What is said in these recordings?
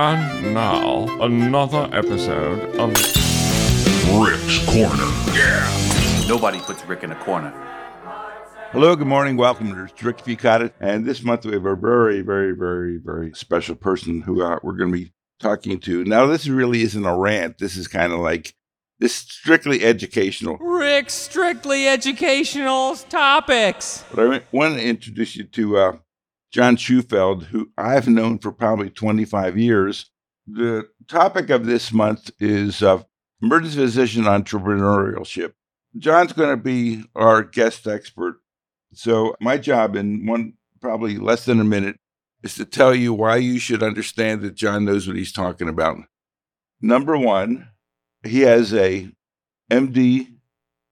And now, another episode of Rick's Corner. Yeah. Nobody puts Rick in a corner. Hello, good morning. Welcome to Rick Bukata. And this month we have a very, very, very, very special person who uh, we're going to be talking to. Now, this really isn't a rant. This is kind of like this strictly educational. Rick, strictly educational topics. But I want to introduce you to uh, John Shufeldt, who I've known for probably 25 years. The topic of this month is uh, emergency physician entrepreneurship. John's going to be our guest expert. So, my job in one, probably less than a minute, is to tell you why you should understand that John knows what he's talking about. Number one, he has a MD,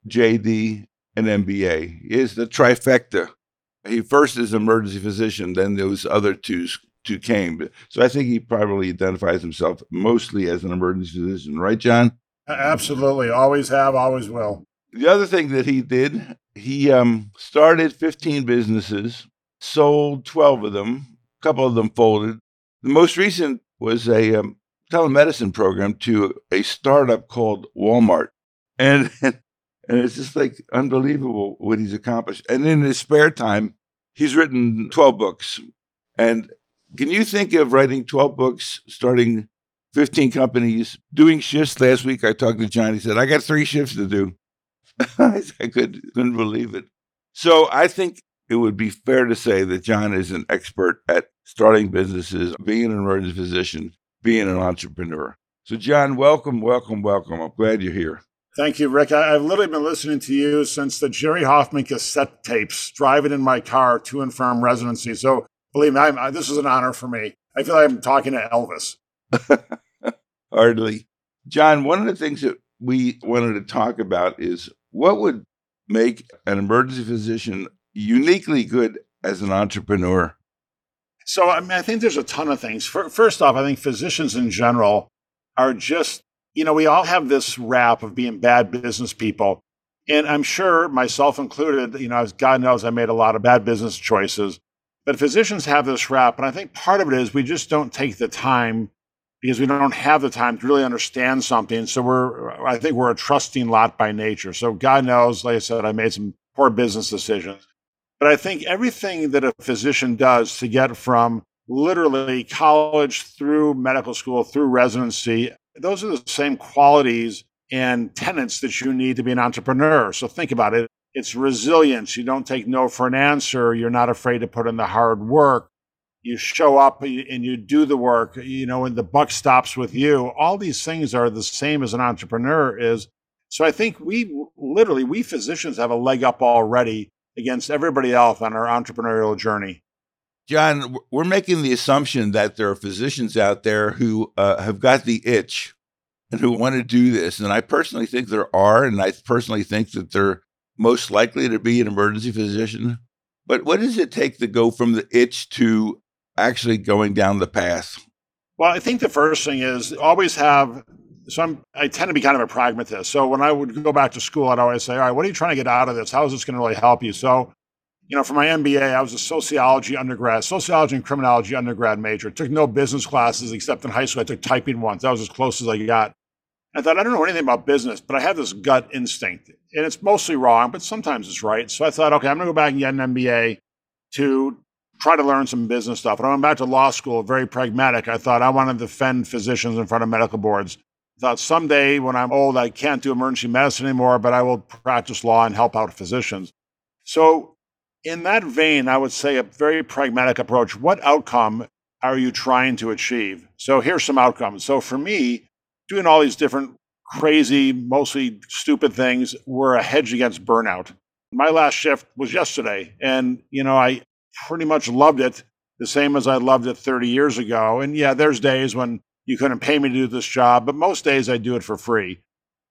JD, and MBA. He is the trifecta he first is an emergency physician, then those other two two came. So I think he probably identifies himself mostly as an emergency physician, right, John? Absolutely, always have, always will. The other thing that he did, he um, started 15 businesses, sold 12 of them, a couple of them folded. The most recent was a um, telemedicine program to a startup called Walmart. And, and and it's just like unbelievable what he's accomplished. And in his spare time, he's written 12 books. And can you think of writing 12 books, starting 15 companies, doing shifts? Last week I talked to John. He said, I got three shifts to do. I could, couldn't believe it. So I think it would be fair to say that John is an expert at starting businesses, being an emergency physician, being an entrepreneur. So, John, welcome, welcome, welcome. I'm glad you're here. Thank you, Rick. I, have literally been listening to you since the Jerry Hoffman cassette tapes, driving in my car to and from residency. So believe me, I, this is an honor for me. I feel like I'm talking to Elvis. Hardly. John, one of the things that we wanted to talk about is what would make an emergency physician uniquely good as an entrepreneur? So, I mean, I think there's a ton of things. First off, I think physicians in general are just you know, we all have this rap of being bad business people. And I'm sure, myself included, you know, God knows, I made a lot of bad business choices. But physicians have this rap. And I think part of it is we just don't take the time because we don't have the time to really understand something. So we're, I think we're a trusting lot by nature. So God knows, like I said, I made some poor business decisions. But I think everything that a physician does to get from literally college through medical school through residency those are the same qualities and tenets that you need to be an entrepreneur. So think about it. It's resilience. You don't take no for an answer. You're not afraid to put in the hard work. You show up and you do the work, you know, and the buck stops with you. All these things are the same as an entrepreneur is. So I think we literally, we physicians have a leg up already against everybody else on our entrepreneurial journey. John, we're making the assumption that there are physicians out there who uh, have got the itch and who want to do this. And I personally think there are, and I personally think that they're most likely to be an emergency physician. But what does it take to go from the itch to actually going down the path? Well, I think the first thing is always have. So I'm, I tend to be kind of a pragmatist. So when I would go back to school, I'd always say, "All right, what are you trying to get out of this? How is this going to really help you?" So you know, for my MBA, I was a sociology undergrad, sociology and criminology undergrad major. Took no business classes except in high school. I took typing once. That was as close as I got. I thought, I don't know anything about business, but I have this gut instinct. And it's mostly wrong, but sometimes it's right. So I thought, okay, I'm going to go back and get an MBA to try to learn some business stuff. And I went back to law school, very pragmatic. I thought I want to defend physicians in front of medical boards. I thought someday when I'm old, I can't do emergency medicine anymore, but I will practice law and help out physicians. So in that vein, I would say a very pragmatic approach. What outcome are you trying to achieve? So here's some outcomes. So for me, doing all these different crazy, mostly stupid things were a hedge against burnout. My last shift was yesterday, and you know, I pretty much loved it the same as I loved it 30 years ago. And yeah, there's days when you couldn't pay me to do this job, but most days I do it for free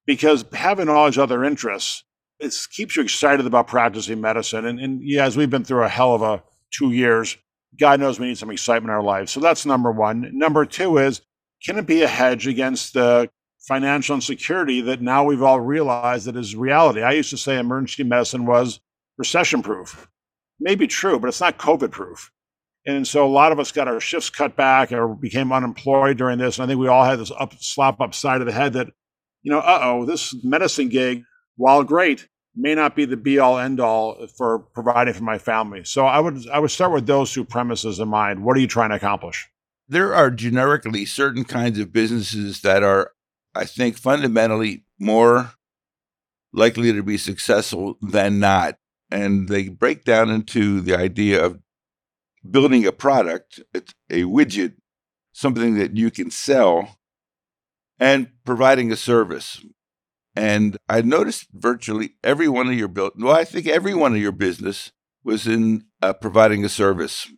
because having all these other interests it keeps you excited about practicing medicine. And, and yeah, as we've been through a hell of a two years, God knows we need some excitement in our lives. So that's number one. Number two is can it be a hedge against the financial insecurity that now we've all realized that is reality? I used to say emergency medicine was recession proof. Maybe true, but it's not COVID proof. And so a lot of us got our shifts cut back or became unemployed during this. And I think we all had this up slap upside of the head that, you know, uh oh, this medicine gig, while great, may not be the be all end all for providing for my family. So I would I would start with those two premises in mind. What are you trying to accomplish? There are generically certain kinds of businesses that are, I think, fundamentally more likely to be successful than not. And they break down into the idea of building a product, a widget, something that you can sell, and providing a service. And I noticed virtually every one of your build. Well, I think every one of your business was in uh, providing a service.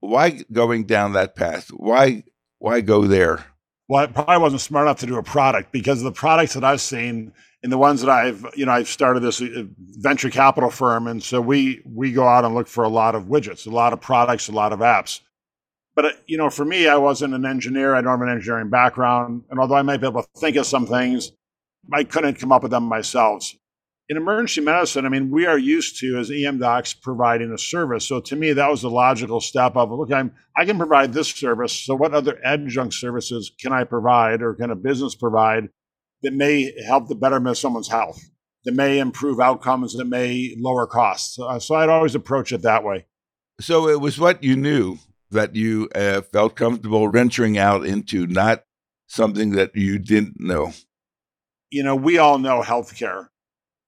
Why going down that path? Why why go there? Well, I probably wasn't smart enough to do a product because the products that I've seen and the ones that I've, you know, I've started this uh, venture capital firm, and so we we go out and look for a lot of widgets, a lot of products, a lot of apps. But uh, you know, for me, I wasn't an engineer. I don't have an engineering background, and although I might be able to think of some things, I couldn't come up with them myself. In emergency medicine, I mean, we are used to as EM docs providing a service. So to me, that was the logical step of look, I'm I can provide this service. So what other adjunct services can I provide, or can a business provide that may help the betterment of someone's health, that may improve outcomes, that may lower costs? Uh, so I'd always approach it that way. So it was what you knew that you uh, felt comfortable venturing out into, not something that you didn't know. You know, we all know healthcare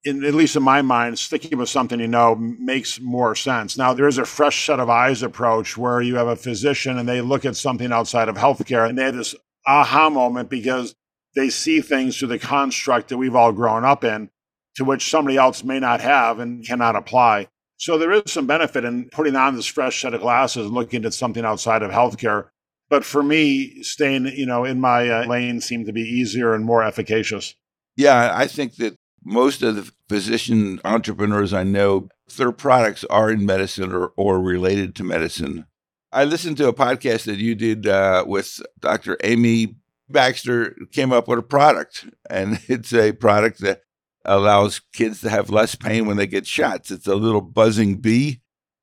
in, at least in my mind, sticking with something you know makes more sense. Now, there is a fresh set of eyes approach where you have a physician and they look at something outside of healthcare and they have this aha moment because they see things through the construct that we've all grown up in, to which somebody else may not have and cannot apply. So there is some benefit in putting on this fresh set of glasses and looking at something outside of healthcare. But for me, staying, you know, in my uh, lane seemed to be easier and more efficacious. Yeah, I think that most of the physician entrepreneurs I know, their products are in medicine or, or related to medicine. I listened to a podcast that you did uh, with Dr. Amy Baxter, came up with a product, and it's a product that allows kids to have less pain when they get shots. It's a little buzzing bee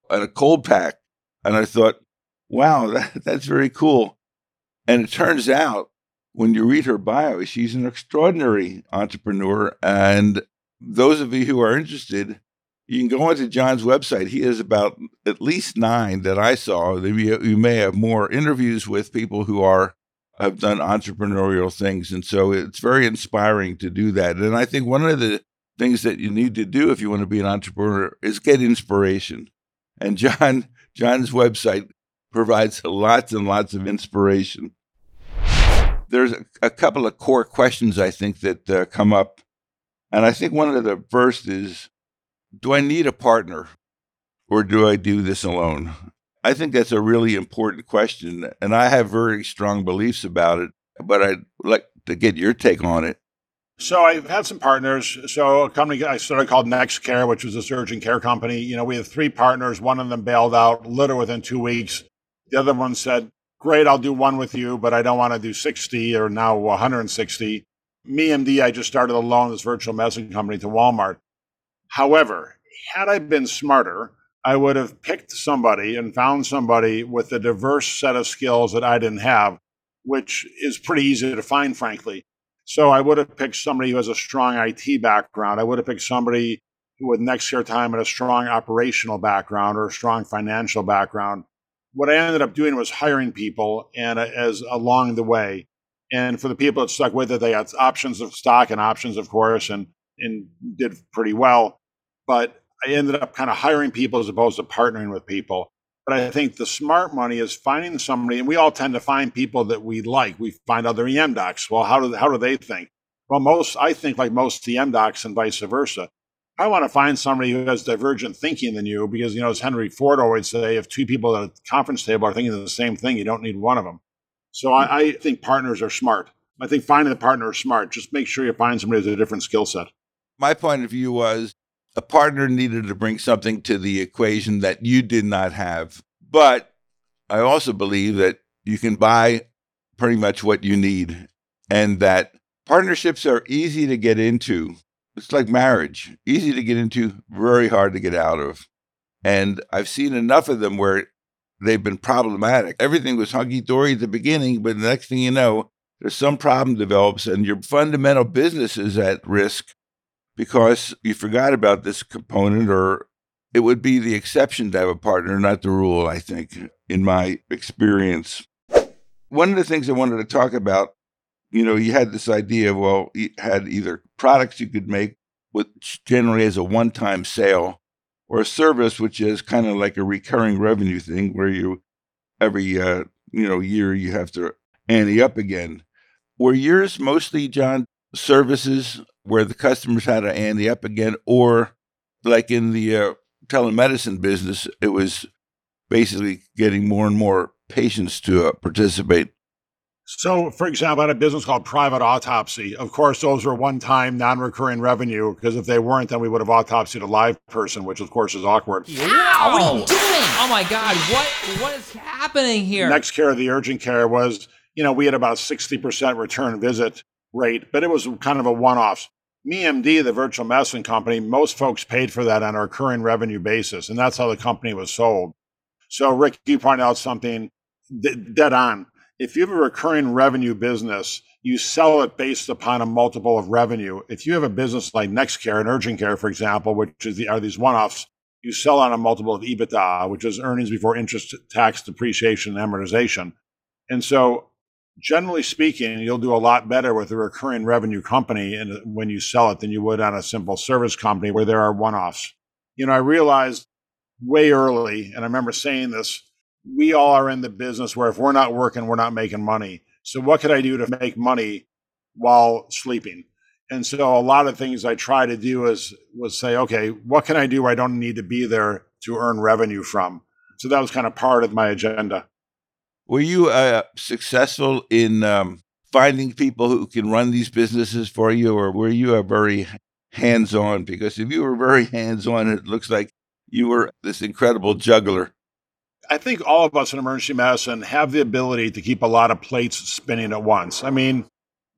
and a cold pack. And I thought, wow, that, that's very cool. And it turns out when you read her bio, she's an extraordinary entrepreneur. And those of you who are interested, you can go onto John's website. He has about at least nine that I saw. You may have more interviews with people who are have done entrepreneurial things, and so it's very inspiring to do that. And I think one of the things that you need to do if you want to be an entrepreneur is get inspiration. And John John's website provides lots and lots of inspiration there's a, a, couple of core questions I think that uh, come up. And I think one of the first is do I need a partner or do I do this alone? I think that's a really important question. And I have very strong beliefs about it, but I'd like to get your take on it. So I've had some partners. So a company I started called NextCare, which was a urgent care company. You know, we had three partners. One of them bailed out literally within two weeks. The other one said, great, I'll do one with you, but I don't want to do 60 or now 160. MeMD, I just started alone this virtual medicine company to Walmart. However, had I been smarter, I would have picked somebody and found somebody with a diverse set of skills that I didn't have, which is pretty easy to find, frankly. So I would have picked somebody who has a strong IT background. I would have picked somebody who with next year time had a strong operational background or a strong financial background what I ended up doing was hiring people and uh, as along the way. And for the people that stuck with it, they had options of stock and options, of course, and and did pretty well. But I ended up kind of hiring people as opposed to partnering with people. But I think the smart money is finding somebody, and we all tend to find people that we like. We find other EM docs. Well, how do how do they think? Well, most I think like most EM docs and vice versa. I want to find somebody who has divergent thinking than you because, you know, as Henry Ford always say, if two people at a conference table are thinking the same thing, you don't need one of them. So I, I think partners are smart. I think finding the partner is smart. Just make sure you find somebody with a different skill set. My point of view was a partner needed to bring something to the equation that you did not have. But I also believe that you can buy pretty much what you need and that partnerships are easy to get into it's like marriage easy to get into, very hard to get out of. And I've seen enough of them where they've been problematic. Everything was hunky dory at the beginning, but the next thing you know, there's some problem develops and your fundamental business is at risk because you forgot about this component or it would be the exception to have a partner, not the rule, I think, in my experience. One of the things I wanted to talk about, you know, you had this idea of, well, you had either products you could make, which generally is a one time sale, or a service, which is kind of like a recurring revenue thing where you, every, uh, you know, year you have to ante up again. Were yours mostly, John, services where the customers had to ante up again, or like in the uh, telemedicine business, it was basically getting more and more patients to uh, participate. So, for example, I had a business called Private Autopsy. Of course, those were one time, non recurring revenue because if they weren't, then we would have autopsied a live person, which of course is awkward. Wow, what are you doing? Oh my God, what what is happening here? Next care, the urgent care was, you know, we had about 60% return visit rate, but it was kind of a one off. MeMD, the virtual medicine company, most folks paid for that on a recurring revenue basis, and that's how the company was sold. So, Rick, you pointed out something dead on. If you have a recurring revenue business, you sell it based upon a multiple of revenue. If you have a business like NextCare and Urgent Care, for example, which is the, are these one-offs, you sell on a multiple of EBITDA, which is earnings before interest, tax, depreciation, and amortization. And so generally speaking, you'll do a lot better with a recurring revenue company and when you sell it than you would on a simple service company where there are one-offs. You know, I realized way early, and I remember saying this, we all are in the business where if we're not working, we're not making money. So what could I do to make money while sleeping? And so a lot of things I try to do is was say, okay, what can I do where I don't need to be there to earn revenue from? So that was kind of part of my agenda. Were you uh, successful in um, finding people who can run these businesses for you, or were you a very hands on? Because if you were very hands on, it looks like you were this incredible juggler. I think all of us in emergency medicine have the ability to keep a lot of plates spinning at once. I mean,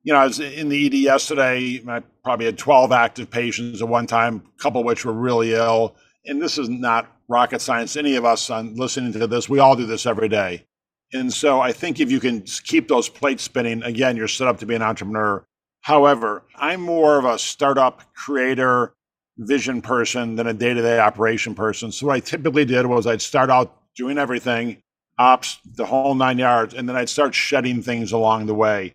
you know, I was in the ED yesterday. I probably had 12 active patients at one time, a couple of which were really ill. And this is not rocket science. Any of us on listening to this, we all do this every day. And so I think if you can keep those plates spinning, again, you're set up to be an entrepreneur. However, I'm more of a startup creator, vision person than a day to day operation person. So what I typically did was I'd start out doing everything, ops, the whole nine yards, and then I'd start shedding things along the way.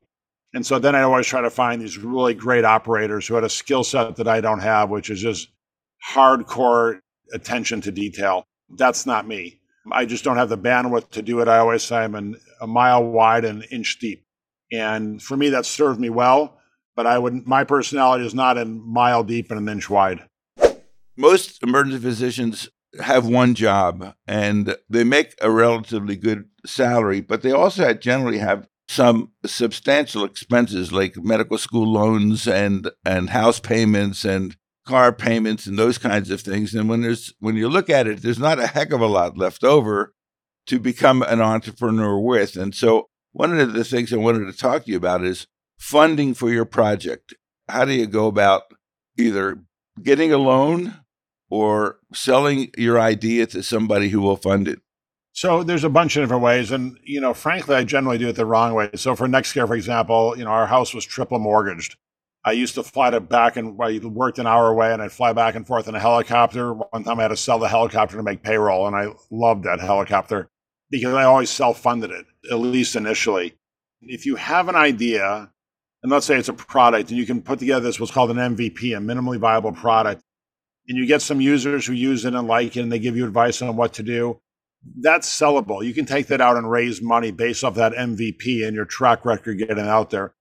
And so then I always try to find these really great operators who had a skill set that I don't have, which is just hardcore attention to detail. That's not me. I just don't have the bandwidth to do it. I always say I'm an, a mile wide and an inch deep. And for me, that served me well. But I would, my personality is not a mile deep and an inch wide. Most emergency physicians have one job and they make a relatively good salary, but they also generally have some substantial expenses like medical school loans and and house payments and car payments and those kinds of things. And when there's when you look at it, there's not a heck of a lot left over to become an entrepreneur with. And so one of the things I wanted to talk to you about is funding for your project. How do you go about either getting a loan or selling your idea to somebody who will fund it? So there's a bunch of different ways, and you know, frankly, I generally do it the wrong way. So for NextCare, for example, you know, our house was triple mortgaged. I used to fly to back and I worked an hour away, and I'd fly back and forth in a helicopter. One time, I had to sell the helicopter to make payroll, and I loved that helicopter because I always self-funded it, at least initially. If you have an idea, and let's say it's a product, and you can put together this what's called an MVP, a minimally viable product, and you get some users who use it and like it and they give you advice on what to do, that's sellable. You can take that out and raise money based off that MVP and your track record getting out there.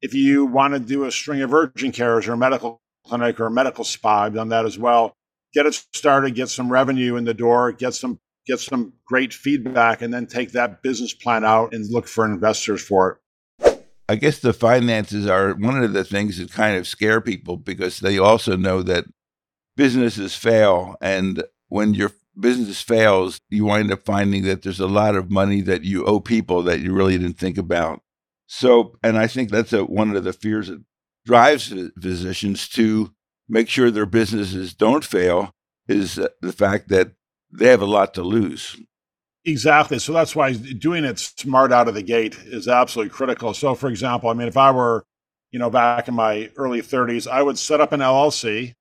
If you want to do a string of urgent cares or a medical clinic or a medical spa, I've done that as well. Get it started, get some revenue in the door, get some get some great feedback, and then take that business plan out and look for investors for it. I guess the finances are one of the things that kind of scare people because they also know that businesses fail. And when your business fails, you wind up finding that there's a lot of money that you owe people that you really didn't think about. So, and I think that's a, one of the fears that drives physicians to make sure their businesses don't fail is the fact that they have a lot to lose. Exactly. So that's why doing it smart out of the gate is absolutely critical. So, for example, I mean, if I were, you know, back in my early 30s, I would set up an LLC,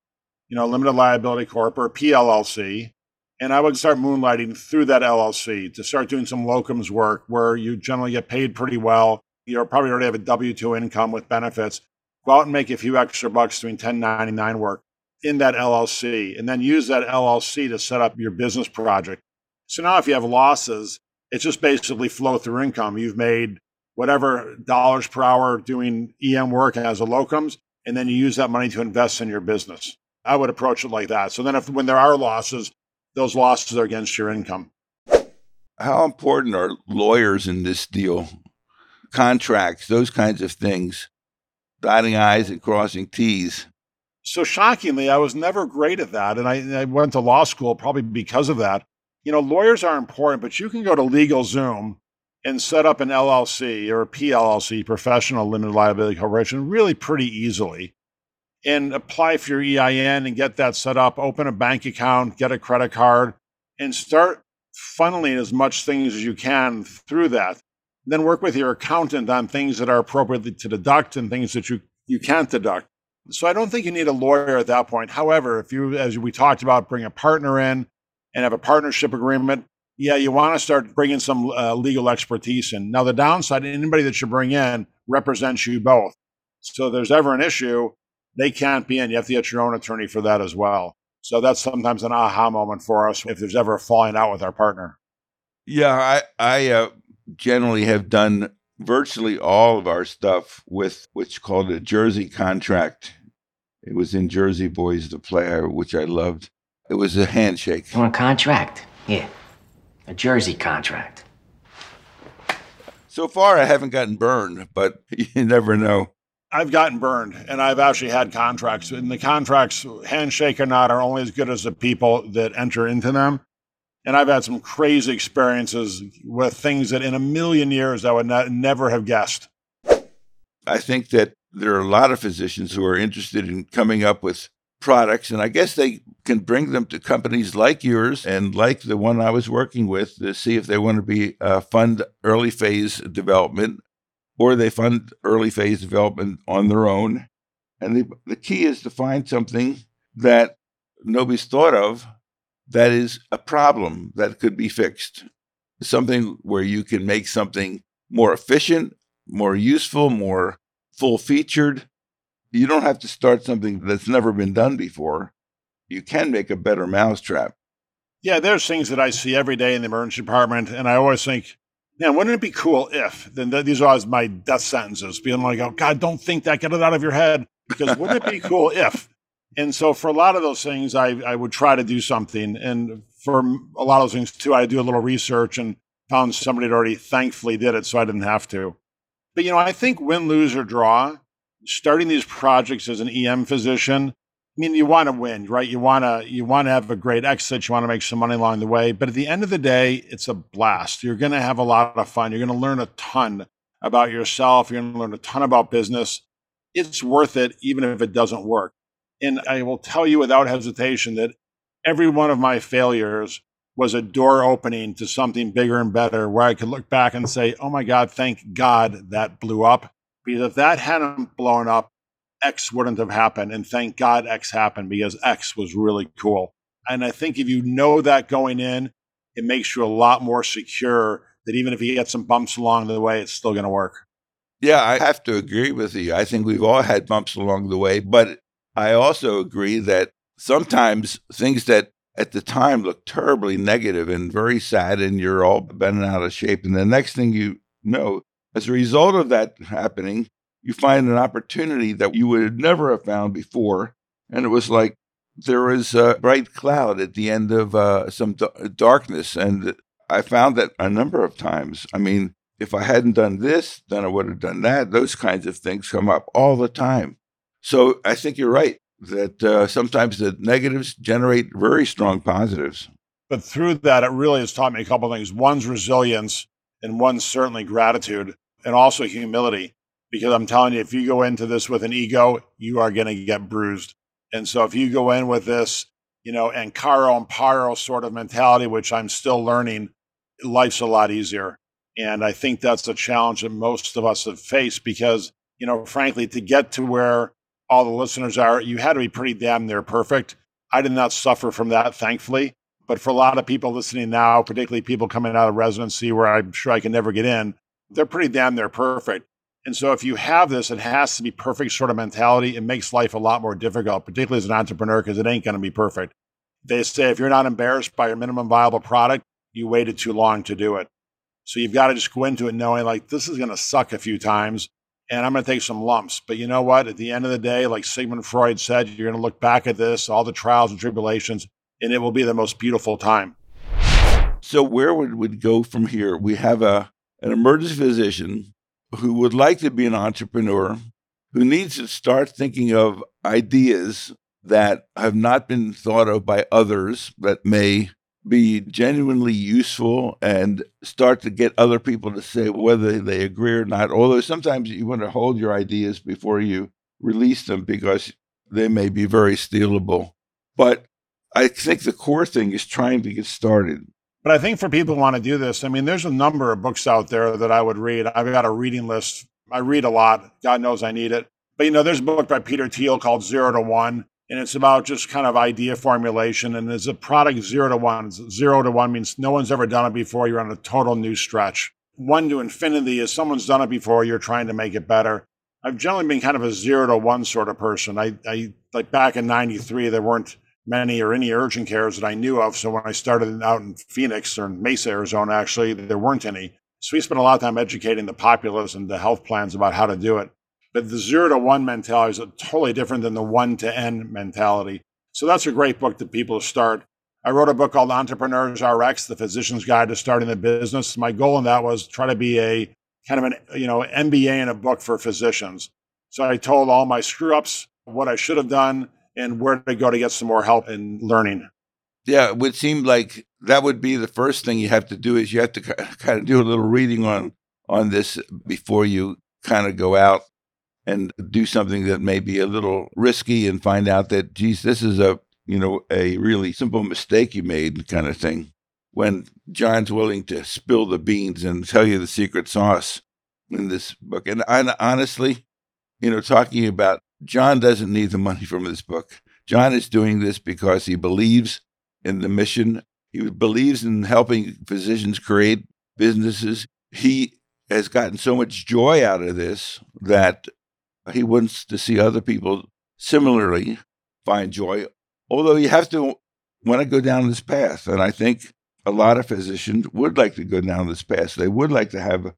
you know, limited liability corp or PLLC, and I would start moonlighting through that LLC to start doing some locums work where you generally get paid pretty well. You probably already have a W 2 income with benefits. Go out and make a few extra bucks doing 1099 work in that LLC, and then use that LLC to set up your business project so now if you have losses, it's just basically flow through income. You've made whatever dollars per hour doing EM work as a locums, and then you use that money to invest in your business. I would approach it like that. So then if when there are losses, those losses are against your income. How important are lawyers in this deal? Contracts, those kinds of things, dotting I's and crossing T's. So shockingly, I was never great at that. And I, I went to law school probably because of that you know, lawyers are important, but you can go to LegalZoom and set up an LLC or a PLLC, professional limited liability corporation, really pretty easily and apply for your EIN and get that set up, open a bank account, get a credit card, and start funneling as much things as you can through that. Then work with your accountant on things that are appropriate to deduct and things that you, you can't deduct. So I don't think you need a lawyer at that point. However, if you, as we talked about, bring a partner in, and have a partnership agreement, yeah, you want to start bringing some uh, legal expertise in. Now, the downside, anybody that you bring in represents you both. So if there's ever an issue, they can't be in. You have to get your own attorney for that as well. So that's sometimes an aha moment for us if there's ever a falling out with our partner. Yeah, I I uh, generally have done virtually all of our stuff with what's called a Jersey contract. It was in Jersey Boys the play, which I loved. It was a handshake. You want a contract? Yeah. A Jersey contract. So far, I haven't gotten burned, but you never know. I've gotten burned, and I've actually had contracts. And the contracts, handshake or not, are only as good as the people that enter into them. And I've had some crazy experiences with things that in a million years I would not, never have guessed. I think that there are a lot of physicians who are interested in coming up with products. And I guess they can bring them to companies like yours and like the one I was working with to see if they want to be uh, fund early phase development or they fund early phase development on their own. And the, the key is to find something that nobody's thought of that is a problem that could be fixed. Something where you can make something more efficient, more useful, more full featured, you don't have to start something that's never been done before. You can make a better mousetrap. Yeah, there's things that I see every day in the emergency department, and I always think, man, wouldn't it be cool if? Then th- these are always my death sentences, being like, oh God, don't think that, get it out of your head, because wouldn't it be cool if? And so for a lot of those things, I, I would try to do something, and for a lot of those things too, I do a little research and found somebody that already thankfully did it, so I didn't have to. But you know, I think win, lose, or draw starting these projects as an EM physician, mean, you want to win, right? You want to you want to have a great exit. You want to make some money along the way. But at the end of the day, it's a blast. You're going to have a lot of fun. You're going to learn a ton about yourself. You're going to learn a ton about business. It's worth it, even if it doesn't work. And I will tell you without hesitation that every one of my failures was a door opening to something bigger and better where I could look back and say, oh my God, thank God that blew up because if that hadn't blown up, X wouldn't have happened. And thank God X happened because X was really cool. And I think if you know that going in, it makes you a lot more secure that even if you get some bumps along the way, it's still going to work. Yeah, I have to agree with you. I think we've all had bumps along the way, but I also agree that sometimes things that at the time look terribly negative and very sad, and you're all bent out of shape. And the next thing you know, as a result of that happening, you find an opportunity that you would never have found before. And it was like there was a bright cloud at the end of uh, some d- darkness. And I found that a number of times. I mean, if I hadn't done this, then I would have done that. Those kinds of things come up all the time. So I think you're right that uh, sometimes the negatives generate very strong positives. But through that, it really has taught me a couple of things. One's resilience, and one's certainly gratitude and also humility. Because I'm telling you, if you go into this with an ego, you are going to get bruised. And so if you go in with this, you know, Ancora Imparo sort of mentality, which I'm still learning, life's a lot easier. And I think that's the challenge that most of us have faced because, you know, frankly, to get to where all the listeners are, you had to be pretty damn near perfect. I did not suffer from that, thankfully. But for a lot of people listening now, particularly people coming out of residency where I'm sure I can never get in, they're pretty damn near perfect. And so if you have this, it has to be perfect sort of mentality. It makes life a lot more difficult, particularly as an entrepreneur, because it ain't going to be perfect. They say if you're not embarrassed by your minimum viable product, you waited too long to do it. So you've got to just go into it knowing like this is going to suck a few times and I'm going to take some lumps. But you know what? At the end of the day, like Sigmund Freud said, you're going to look back at this, all the trials and tribulations, and it will be the most beautiful time. So where would we go from here? We have a an emergency physician who would like to be an entrepreneur, who needs to start thinking of ideas that have not been thought of by others that may be genuinely useful and start to get other people to say whether they agree or not. Although sometimes you want to hold your ideas before you release them because they may be very stealable. But I think the core thing is trying to get started. But I think for people who want to do this, I mean, there's a number of books out there that I would read. I've got a reading list. I read a lot. God knows I need it. But, you know, there's a book by Peter Thiel called Zero to One and it's about just kind of idea formulation. And there's a product zero to one. Zero to one means no one's ever done it before. You're on a total new stretch. One to infinity is someone's done it before. You're trying to make it better. I've generally been kind of a zero to one sort of person. I, I like back in '93, there weren't many or any urgent cares that I knew of. So when I started out in Phoenix or in Mesa, Arizona, actually, there weren't any. So we spent a lot of time educating the populace and the health plans about how to do it. But the zero to one mentality is totally different than the one to N mentality. So that's a great book that people start. I wrote a book called Entrepreneurs RX, The Physician's Guide to Starting a Business. My goal in that was try to be a kind of an you know MBA in a book for physicians. So I told all my screw ups what I should have done and where to go to get some more help in learning. Yeah, it would seem like that would be the first thing you have to do is you have to kind of do a little reading on on this before you kind of go out and do something that may be a little risky and find out that, geez, this is a, you know, a really simple mistake you made kind of thing. When John's willing to spill the beans and tell you the secret sauce in this book. And I, honestly, you know, talking about John doesn't need the money from this book. John is doing this because he believes in the mission. He believes in helping physicians create businesses. He has gotten so much joy out of this that he wants to see other people similarly find joy, although you have to want to go down this path. And I think a lot of physicians would like to go down this path. They would like to have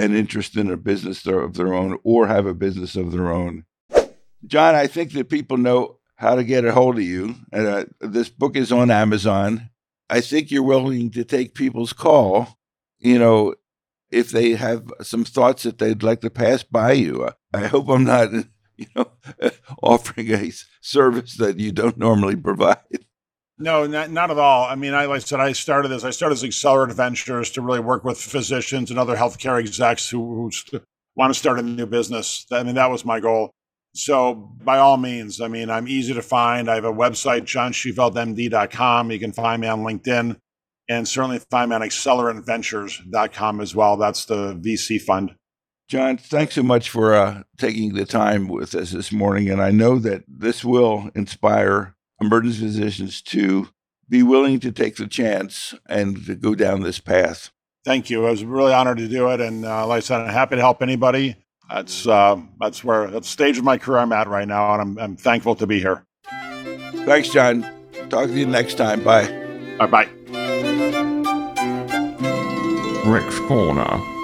an interest in a business of their own or have a business of their own. John, I think that people know how to get a hold of you. And uh, this book is on Amazon. I think you're willing to take people's call. You know, if they have some thoughts that they'd like to pass by you. I hope I'm not, you know, offering a service that you don't normally provide. No, not, not at all. I mean, I, like I said, I started this. I started as Accelerate Ventures to really work with physicians and other healthcare execs who, who want to start a new business. I mean, that was my goal. So, by all means, I mean, I'm easy to find. I have a website, johnshufeldtmd.com. You can find me on LinkedIn and certainly find me on acceleranteventures.com as well. That's the VC fund. John, thanks so much for uh, taking the time with us this morning. And I know that this will inspire emergency physicians to be willing to take the chance and to go down this path. Thank you. I was really honored to do it. And uh, like I said, I'm happy to help anybody. That's, uh, that's where, that's the stage of my career I'm at right now. And I'm, I'm thankful to be here. Thanks, John. Talk to you next time. Bye. Bye bye. Rick's Corner.